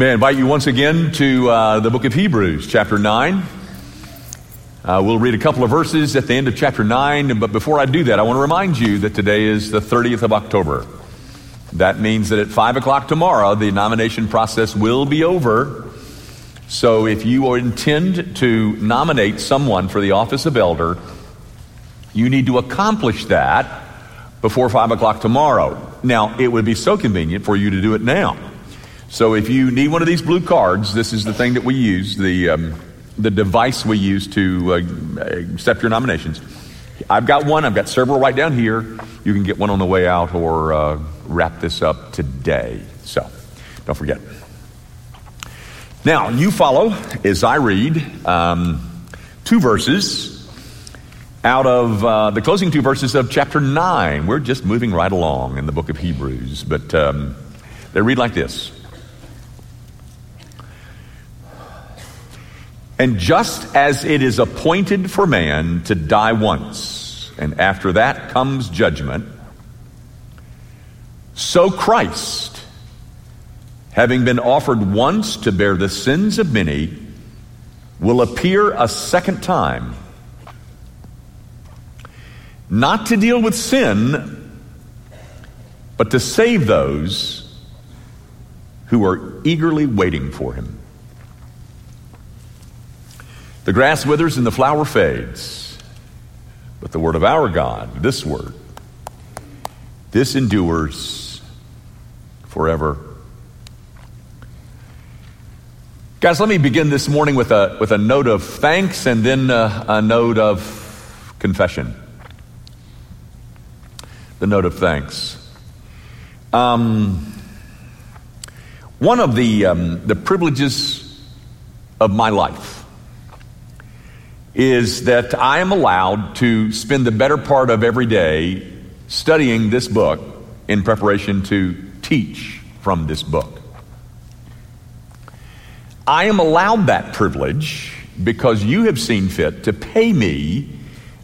May I invite you once again to uh, the book of Hebrews, chapter 9. Uh, we'll read a couple of verses at the end of chapter 9, but before I do that, I want to remind you that today is the 30th of October. That means that at 5 o'clock tomorrow, the nomination process will be over. So if you intend to nominate someone for the office of elder, you need to accomplish that before 5 o'clock tomorrow. Now, it would be so convenient for you to do it now. So if you need one of these blue cards, this is the thing that we use, the, um, the device we use to uh, accept your nominations. I've got one, I've got several right down here. You can get one on the way out or uh, wrap this up today. So don't forget. Now, you follow as I read um, two verses out of uh, the closing two verses of chapter 9. We're just moving right along in the book of Hebrews, but um, they read like this. And just as it is appointed for man to die once, and after that comes judgment, so Christ, having been offered once to bear the sins of many, will appear a second time, not to deal with sin, but to save those who are eagerly waiting for him. The grass withers and the flower fades, but the word of our God, this word, this endures forever. Guys, let me begin this morning with a, with a note of thanks and then a, a note of confession. The note of thanks. Um, one of the, um, the privileges of my life is that I am allowed to spend the better part of every day studying this book in preparation to teach from this book. I am allowed that privilege because you have seen fit to pay me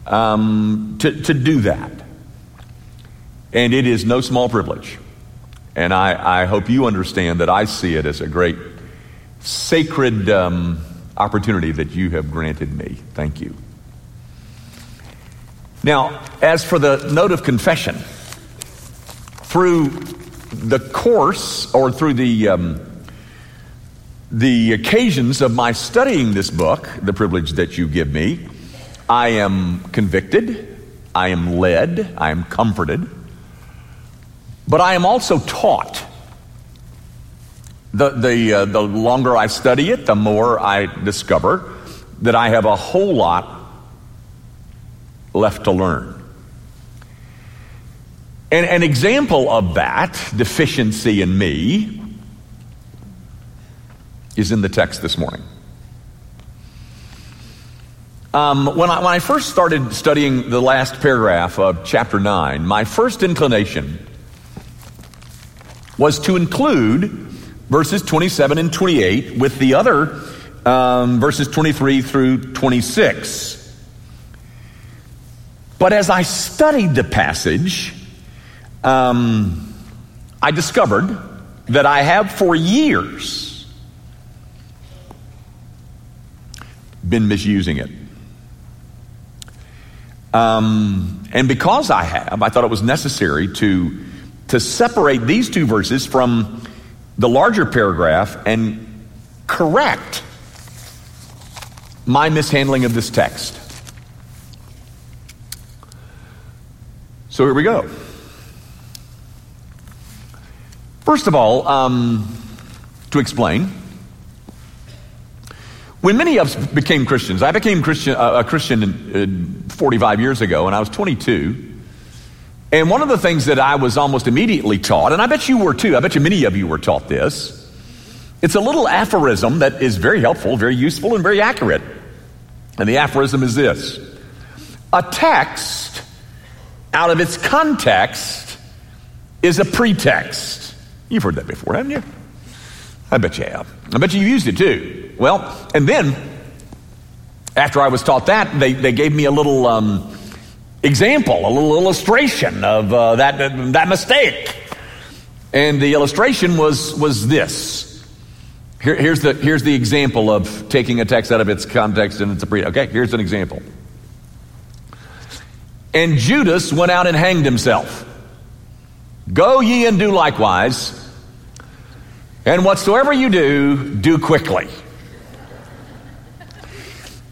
um, to, to do that. And it is no small privilege. And I, I hope you understand that I see it as a great sacred. Um, opportunity that you have granted me. Thank you. Now, as for the note of confession, through the course or through the um, the occasions of my studying this book, the privilege that you give me, I am convicted, I am led, I am comforted, but I am also taught. The, the, uh, the longer I study it, the more I discover that I have a whole lot left to learn. And an example of that deficiency in me is in the text this morning. Um, when, I, when I first started studying the last paragraph of chapter 9, my first inclination was to include verses 27 and 28 with the other um, verses 23 through 26. But as I studied the passage, um, I discovered that I have for years been misusing it. Um, and because I have, I thought it was necessary to, to separate these two verses from the larger paragraph and correct my mishandling of this text. So here we go. First of all, um, to explain, when many of us became Christians, I became Christian, uh, a Christian uh, 45 years ago, and I was 22. And one of the things that I was almost immediately taught, and I bet you were too, I bet you many of you were taught this. It's a little aphorism that is very helpful, very useful, and very accurate. And the aphorism is this A text out of its context is a pretext. You've heard that before, haven't you? I bet you have. I bet you used it too. Well, and then after I was taught that, they, they gave me a little um, example, a little illustration of uh, that, that mistake. And the illustration was, was this Here, here's, the, here's the example of taking a text out of its context and it's pre. Okay, here's an example. And Judas went out and hanged himself. Go ye and do likewise. And whatsoever you do, do quickly.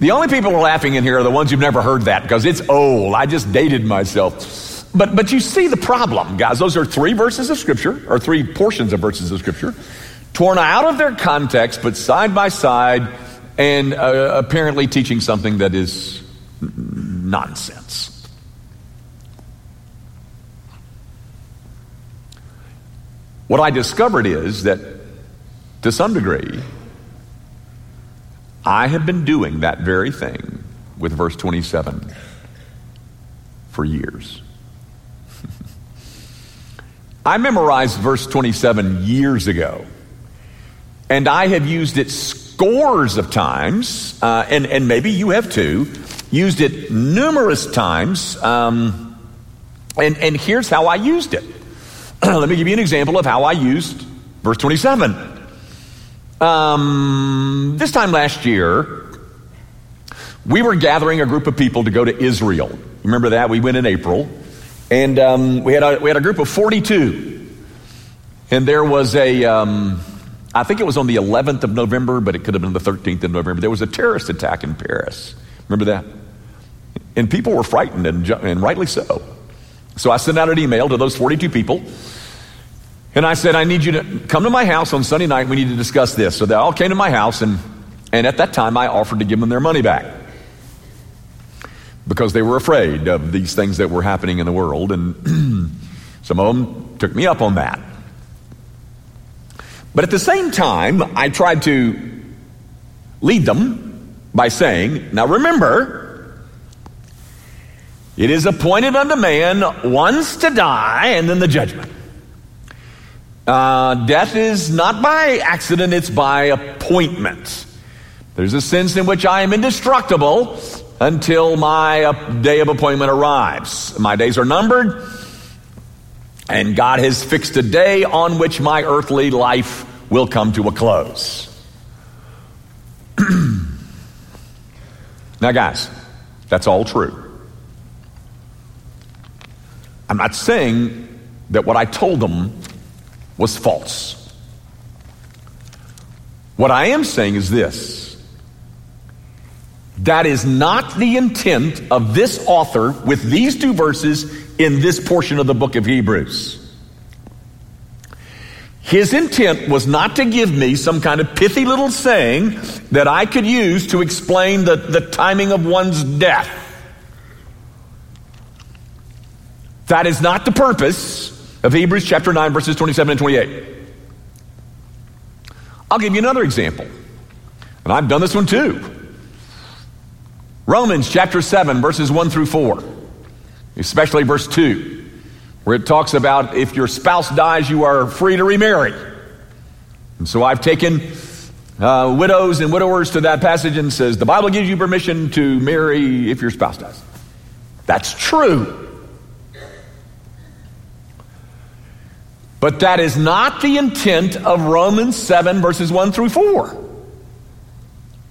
The only people who are laughing in here are the ones who've never heard that because it's old. I just dated myself. But, but you see the problem, guys. Those are three verses of Scripture, or three portions of verses of Scripture, torn out of their context, but side by side, and uh, apparently teaching something that is nonsense. What I discovered is that to some degree, I have been doing that very thing with verse 27 for years. I memorized verse 27 years ago, and I have used it scores of times, uh, and, and maybe you have too, used it numerous times. Um, and, and here's how I used it. Let me give you an example of how I used verse 27. Um, this time last year, we were gathering a group of people to go to Israel. Remember that? We went in April. And um, we, had a, we had a group of 42. And there was a, um, I think it was on the 11th of November, but it could have been the 13th of November. There was a terrorist attack in Paris. Remember that? And people were frightened, and, and rightly so. So I sent out an email to those 42 people and I said, I need you to come to my house on Sunday night. We need to discuss this. So they all came to my house, and, and at that time, I offered to give them their money back because they were afraid of these things that were happening in the world. And some of them took me up on that. But at the same time, I tried to lead them by saying, Now remember, it is appointed unto man once to die and then the judgment. Uh, death is not by accident, it's by appointment. There's a sense in which I am indestructible until my day of appointment arrives. My days are numbered, and God has fixed a day on which my earthly life will come to a close. now, guys, that's all true. I'm not saying that what I told them was false. What I am saying is this that is not the intent of this author with these two verses in this portion of the book of Hebrews. His intent was not to give me some kind of pithy little saying that I could use to explain the, the timing of one's death. That is not the purpose of Hebrews chapter 9, verses 27 and 28. I'll give you another example. And I've done this one too. Romans chapter 7, verses 1 through 4, especially verse 2, where it talks about if your spouse dies, you are free to remarry. And so I've taken uh, widows and widowers to that passage and says the Bible gives you permission to marry if your spouse dies. That's true. But that is not the intent of Romans 7, verses 1 through 4.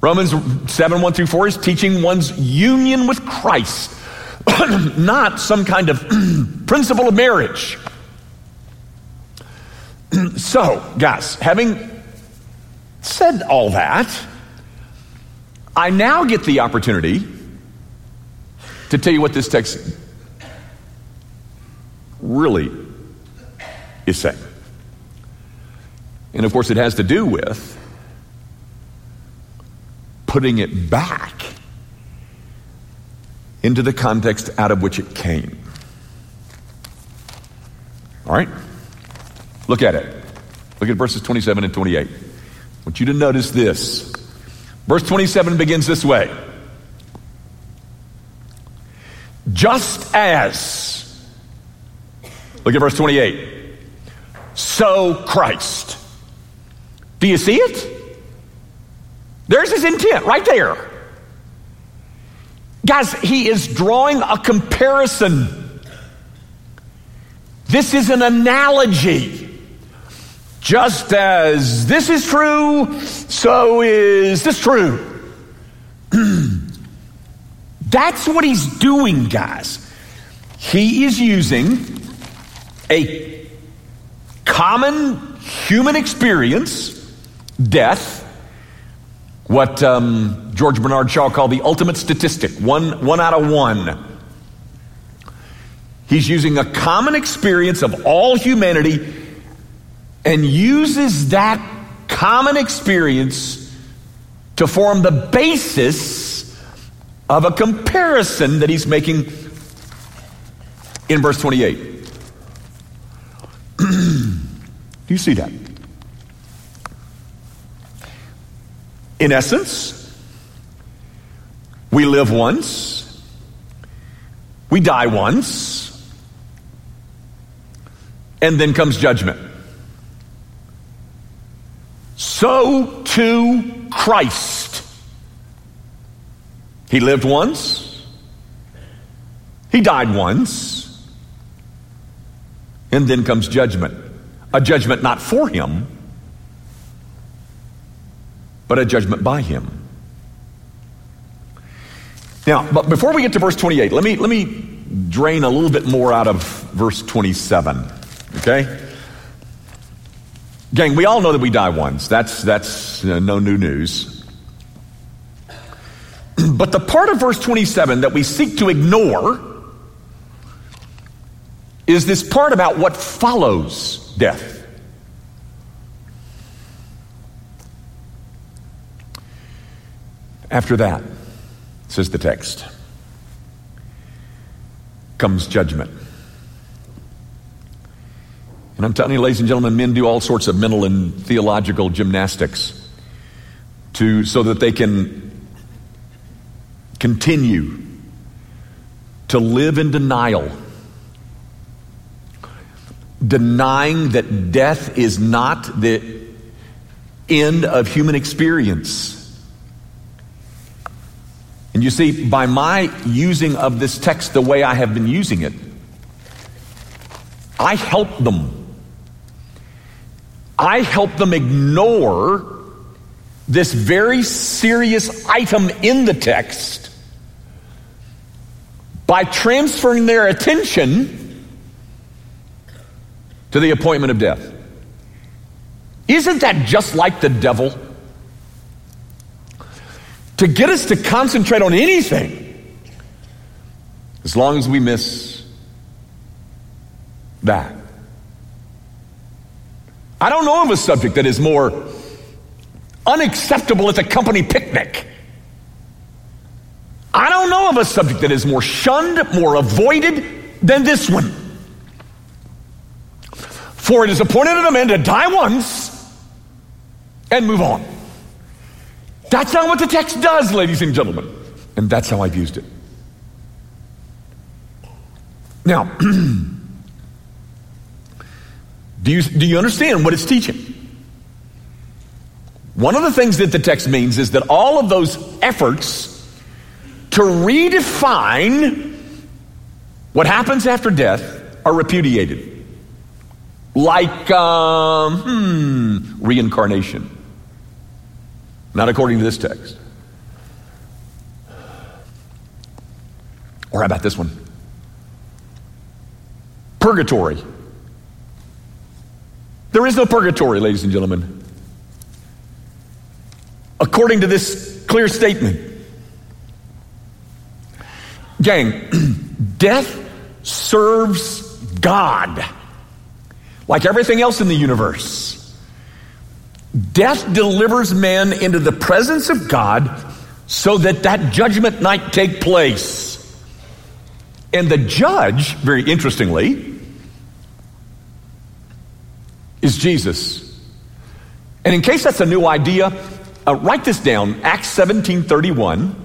Romans 7, 1 through 4 is teaching one's union with Christ, not some kind of principle of marriage. so, guys, having said all that, I now get the opportunity to tell you what this text really is saying. And of course, it has to do with putting it back into the context out of which it came. All right? Look at it. Look at verses 27 and 28. I want you to notice this. Verse 27 begins this way Just as, look at verse 28 so Christ. Do you see it? There's his intent right there. Guys, he is drawing a comparison. This is an analogy. Just as this is true, so is this true. That's what he's doing, guys. He is using a common human experience, death, what um, George Bernard Shaw called the ultimate statistic, one, one out of one. He's using a common experience of all humanity and uses that common experience to form the basis of a comparison that he's making in verse 28. Do you see that? In essence, we live once, we die once, and then comes judgment. So too Christ. He lived once, he died once, and then comes judgment. A judgment not for him, but a judgment by him. Now, but before we get to verse 28, let me, let me drain a little bit more out of verse 27. Okay? Gang, we all know that we die once. That's, that's know, no new news. But the part of verse 27 that we seek to ignore is this part about what follows death. After that, says the text, comes judgment. And I'm telling you, ladies and gentlemen, men do all sorts of mental and theological gymnastics to, so that they can continue to live in denial, denying that death is not the end of human experience. And you see, by my using of this text the way I have been using it, I help them. I help them ignore this very serious item in the text by transferring their attention to the appointment of death. Isn't that just like the devil? to get us to concentrate on anything as long as we miss that. I don't know of a subject that is more unacceptable at the company picnic. I don't know of a subject that is more shunned, more avoided than this one. For it is appointed unto men to die once and move on. That's not what the text does, ladies and gentlemen. And that's how I've used it. Now, do you, do you understand what it's teaching? One of the things that the text means is that all of those efforts to redefine what happens after death are repudiated. Like, um, hmm, reincarnation. Not according to this text. Or how about this one? Purgatory. There is no purgatory, ladies and gentlemen. According to this clear statement. Gang, death serves God like everything else in the universe. Death delivers men into the presence of God so that that judgment might take place. And the judge, very interestingly, is Jesus. And in case that's a new idea, uh, write this down Acts 17 31.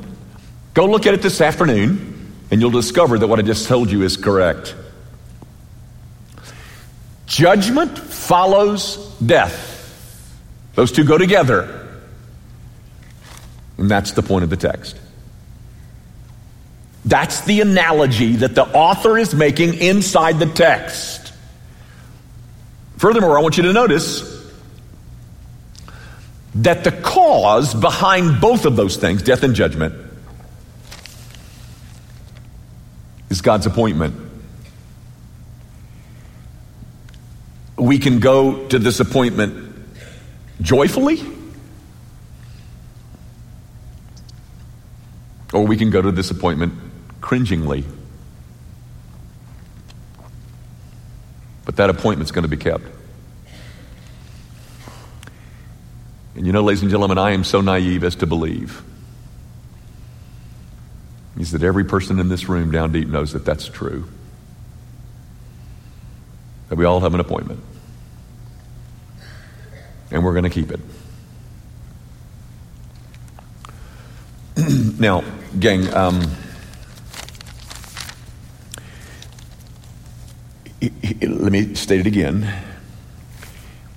Go look at it this afternoon, and you'll discover that what I just told you is correct. Judgment follows death. Those two go together. And that's the point of the text. That's the analogy that the author is making inside the text. Furthermore, I want you to notice that the cause behind both of those things, death and judgment, is God's appointment. We can go to this appointment joyfully, or we can go to this appointment cringingly. But that appointment's going to be kept. And you know, ladies and gentlemen, I am so naive as to believe is that every person in this room down deep knows that that's true. That we all have an appointment. And we're going to keep it. now, gang, um, let me state it again.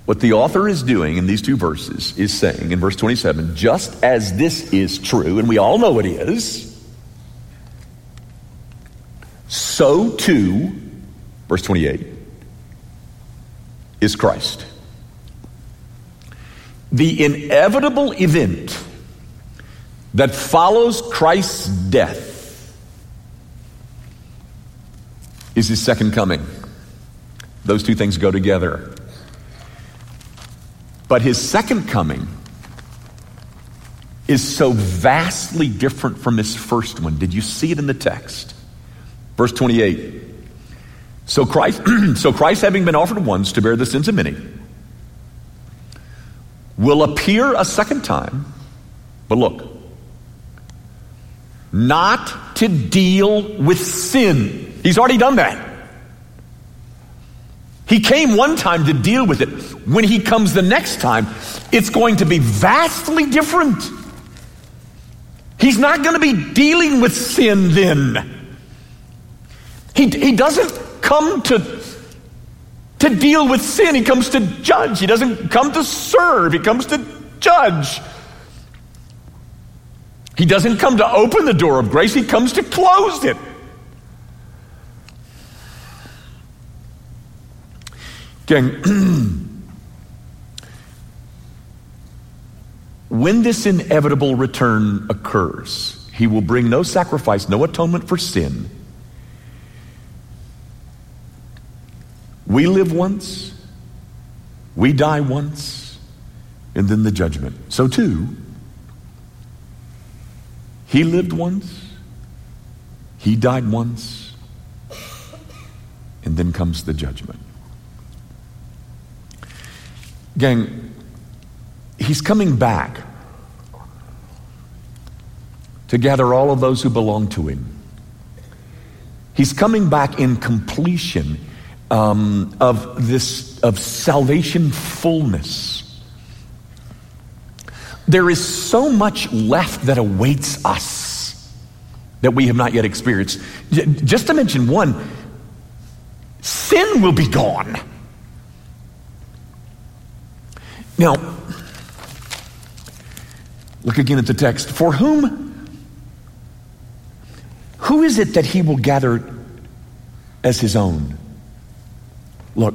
What the author is doing in these two verses is saying in verse 27 just as this is true, and we all know it is, so too, verse 28, is Christ. The inevitable event that follows Christ's death is his second coming. Those two things go together. But his second coming is so vastly different from his first one. Did you see it in the text? Verse 28. So Christ, so Christ having been offered once to bear the sins of many, will appear a second time, but look, not to deal with sin. He's already done that. He came one time to deal with it. When he comes the next time, it's going to be vastly different. He's not going to be dealing with sin then. He, he doesn't come to, to deal with sin, he comes to judge. He doesn't come to serve, he comes to judge. He doesn't come to open the door of grace, he comes to close it. Gang, when this inevitable return occurs, he will bring no sacrifice, no atonement for sin. We live once, we die once, and then the judgment. So, too, he lived once, he died once, and then comes the judgment. Gang, he's coming back to gather all of those who belong to him. He's coming back in completion um, of this of salvation fullness. There is so much left that awaits us that we have not yet experienced. Just to mention one, sin will be gone. Now, look again at the text. For whom, who is it that he will gather as his own? Look,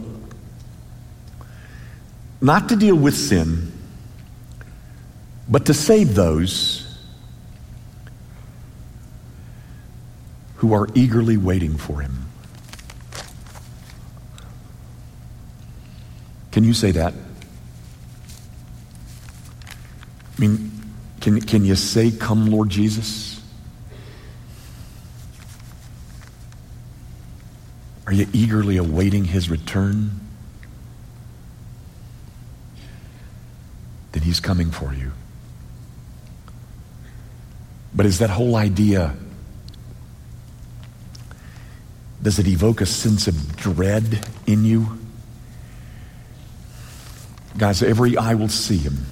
not to deal with sin, but to save those who are eagerly waiting for him. Can you say that? I mean, can, can you say, Come, Lord Jesus? Are you eagerly awaiting his return? Then he's coming for you. But is that whole idea, does it evoke a sense of dread in you? Guys, every eye will see him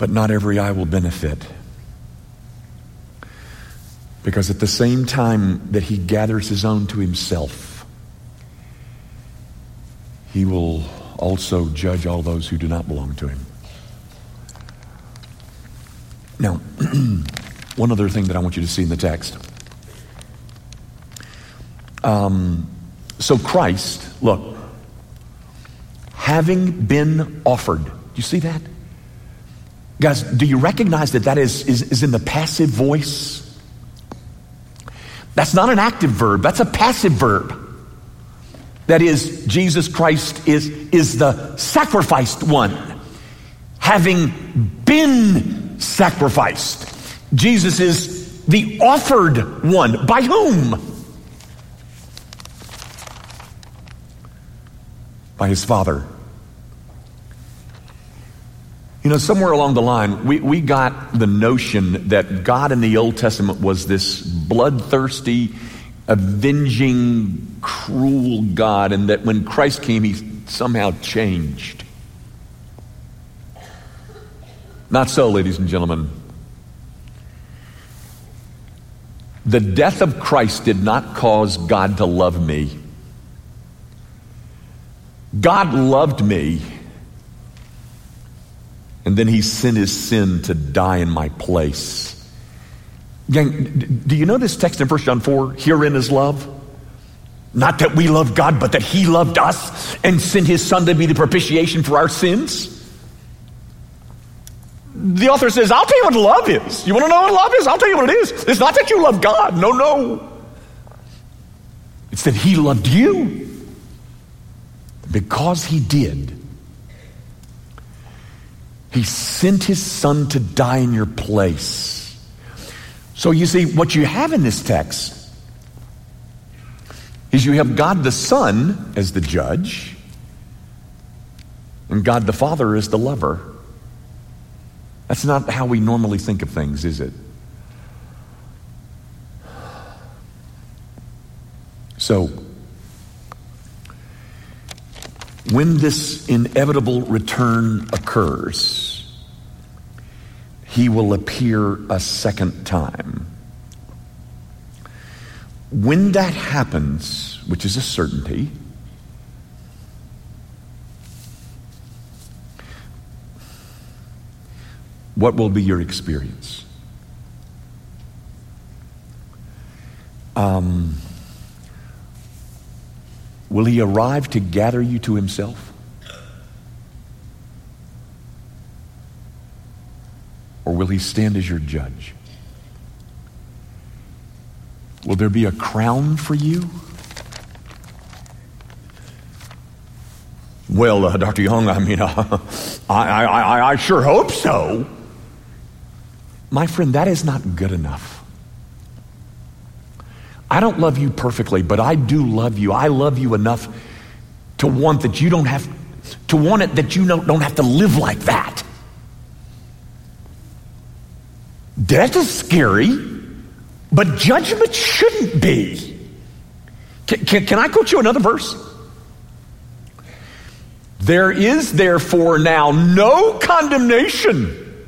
but not every eye will benefit. Because at the same time that he gathers his own to himself, he will also judge all those who do not belong to him. Now, one other thing that I want you to see in the text. Um, so, Christ, look, having been offered. Do you see that? Guys, do you recognize that that is, is, is in the passive voice? That's not an active verb, that's a passive verb. That is, Jesus Christ is, is the sacrificed one, having been sacrificed. Jesus is the offered one. By whom? By his Father. You know, somewhere along the line, we, we got the notion that God in the Old Testament was this bloodthirsty, avenging, cruel God, and that when Christ came, he somehow changed. Not so, ladies and gentlemen. The death of Christ did not cause God to love me. God loved me and then he sent his sin to die in my place. Gang, do you know this text in 1 John 4? Herein is love. Not that we love God, but that he loved us and sent his son to be the propitiation for our sins. The author says, I'll tell you what love is. You want to know what love is? I'll tell you what it is. It's not that you love God. No, no. It's that he loved you. Because he did, he sent his son to die in your place. So you see, what you have in this text is you have God the Son as the judge, and God the Father as the lover. That's not how we normally think of things, is it? So, when this inevitable return occurs, he will appear a second time. When that happens, which is a certainty, what will be your experience? Um, Will he arrive to gather you to himself? Or will he stand as your judge? Will there be a crown for you? Well, uh, Dr. Young, I mean, uh, I, I, I sure hope so. My friend, that is not good enough. I don't love you perfectly, but I do love you. I love you enough to want that you don't have to want it that you don't, don't have to live like that. Death is scary, but judgment shouldn't be. Can, can, can I quote you another verse? There is therefore now no condemnation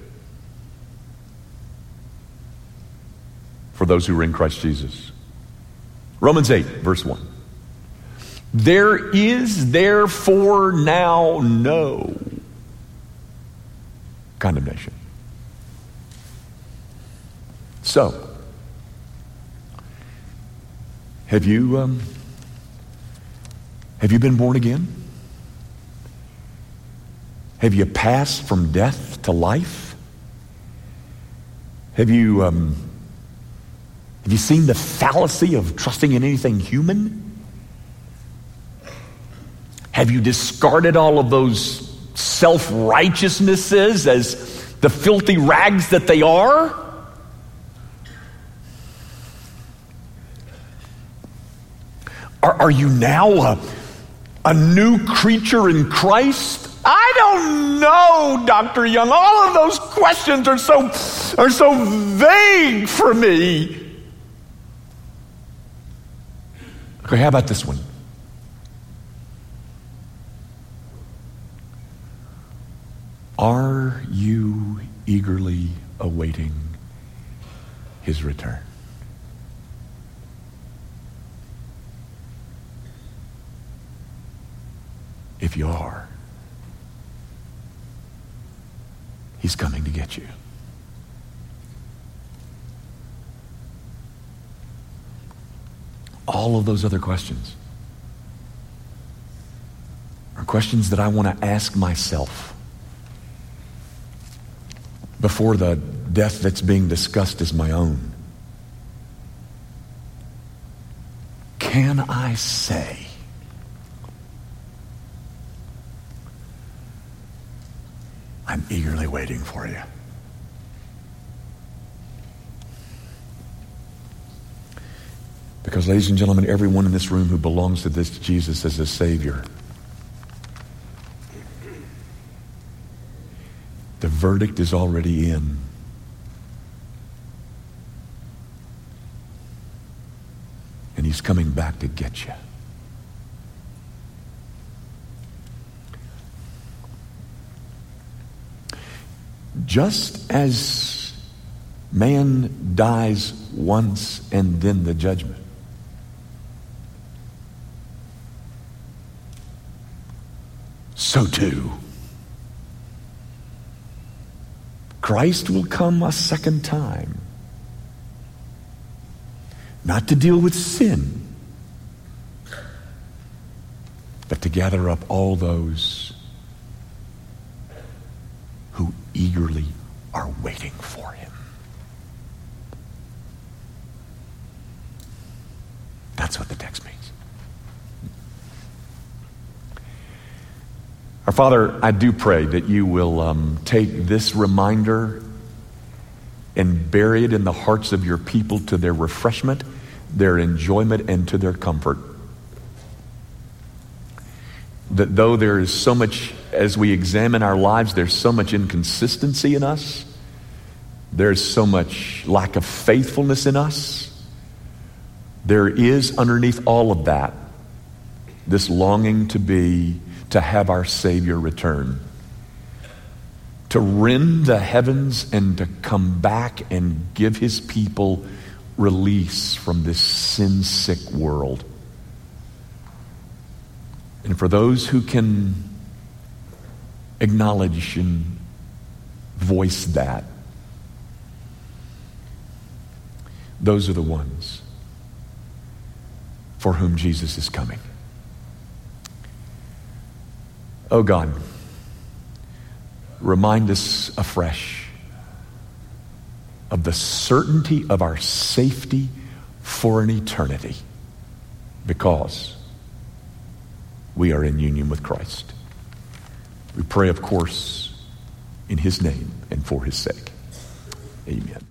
for those who are in Christ Jesus. Romans 8, verse 1. There is therefore now no condemnation. So, have you um, have you been born again? Have you passed from death to life? Have you um, have you seen the fallacy of trusting in anything human? Have you discarded all of those self righteousnesses as the filthy rags that they are? Are, are you now a, a new creature in Christ? I don't know, Dr. Young. All of those questions are so, are so vague for me. Okay, how about this one? Are you eagerly awaiting his return? If you are, he's coming to get you. All of those other questions are questions that I want to ask myself before the death that's being discussed is my own. Can I say, I'm eagerly waiting for you? Because, ladies and gentlemen, everyone in this room who belongs to this Jesus as a Savior, the verdict is already in. And He's coming back to get you. Just as man dies once and then the judgment, so too. Christ will come a second time, not to deal with sin, but to gather up all those who eagerly are waiting for him. That's what the text means. Our Father, I do pray that you will um, take this reminder and bury it in the hearts of your people to their refreshment, their enjoyment, and to their comfort. That though there is so much, as we examine our lives, there's so much inconsistency in us, there's so much lack of faithfulness in us, there is underneath all of that this longing to be to have our Savior return. To rend the heavens and to come back and give his people release from this sin sick world. And for those who can acknowledge and voice that, those are the ones for whom Jesus is coming. Oh God, remind us afresh of the certainty of our safety for an eternity because we are in union with Christ. We pray, of course, in his name and for his sake. Amen.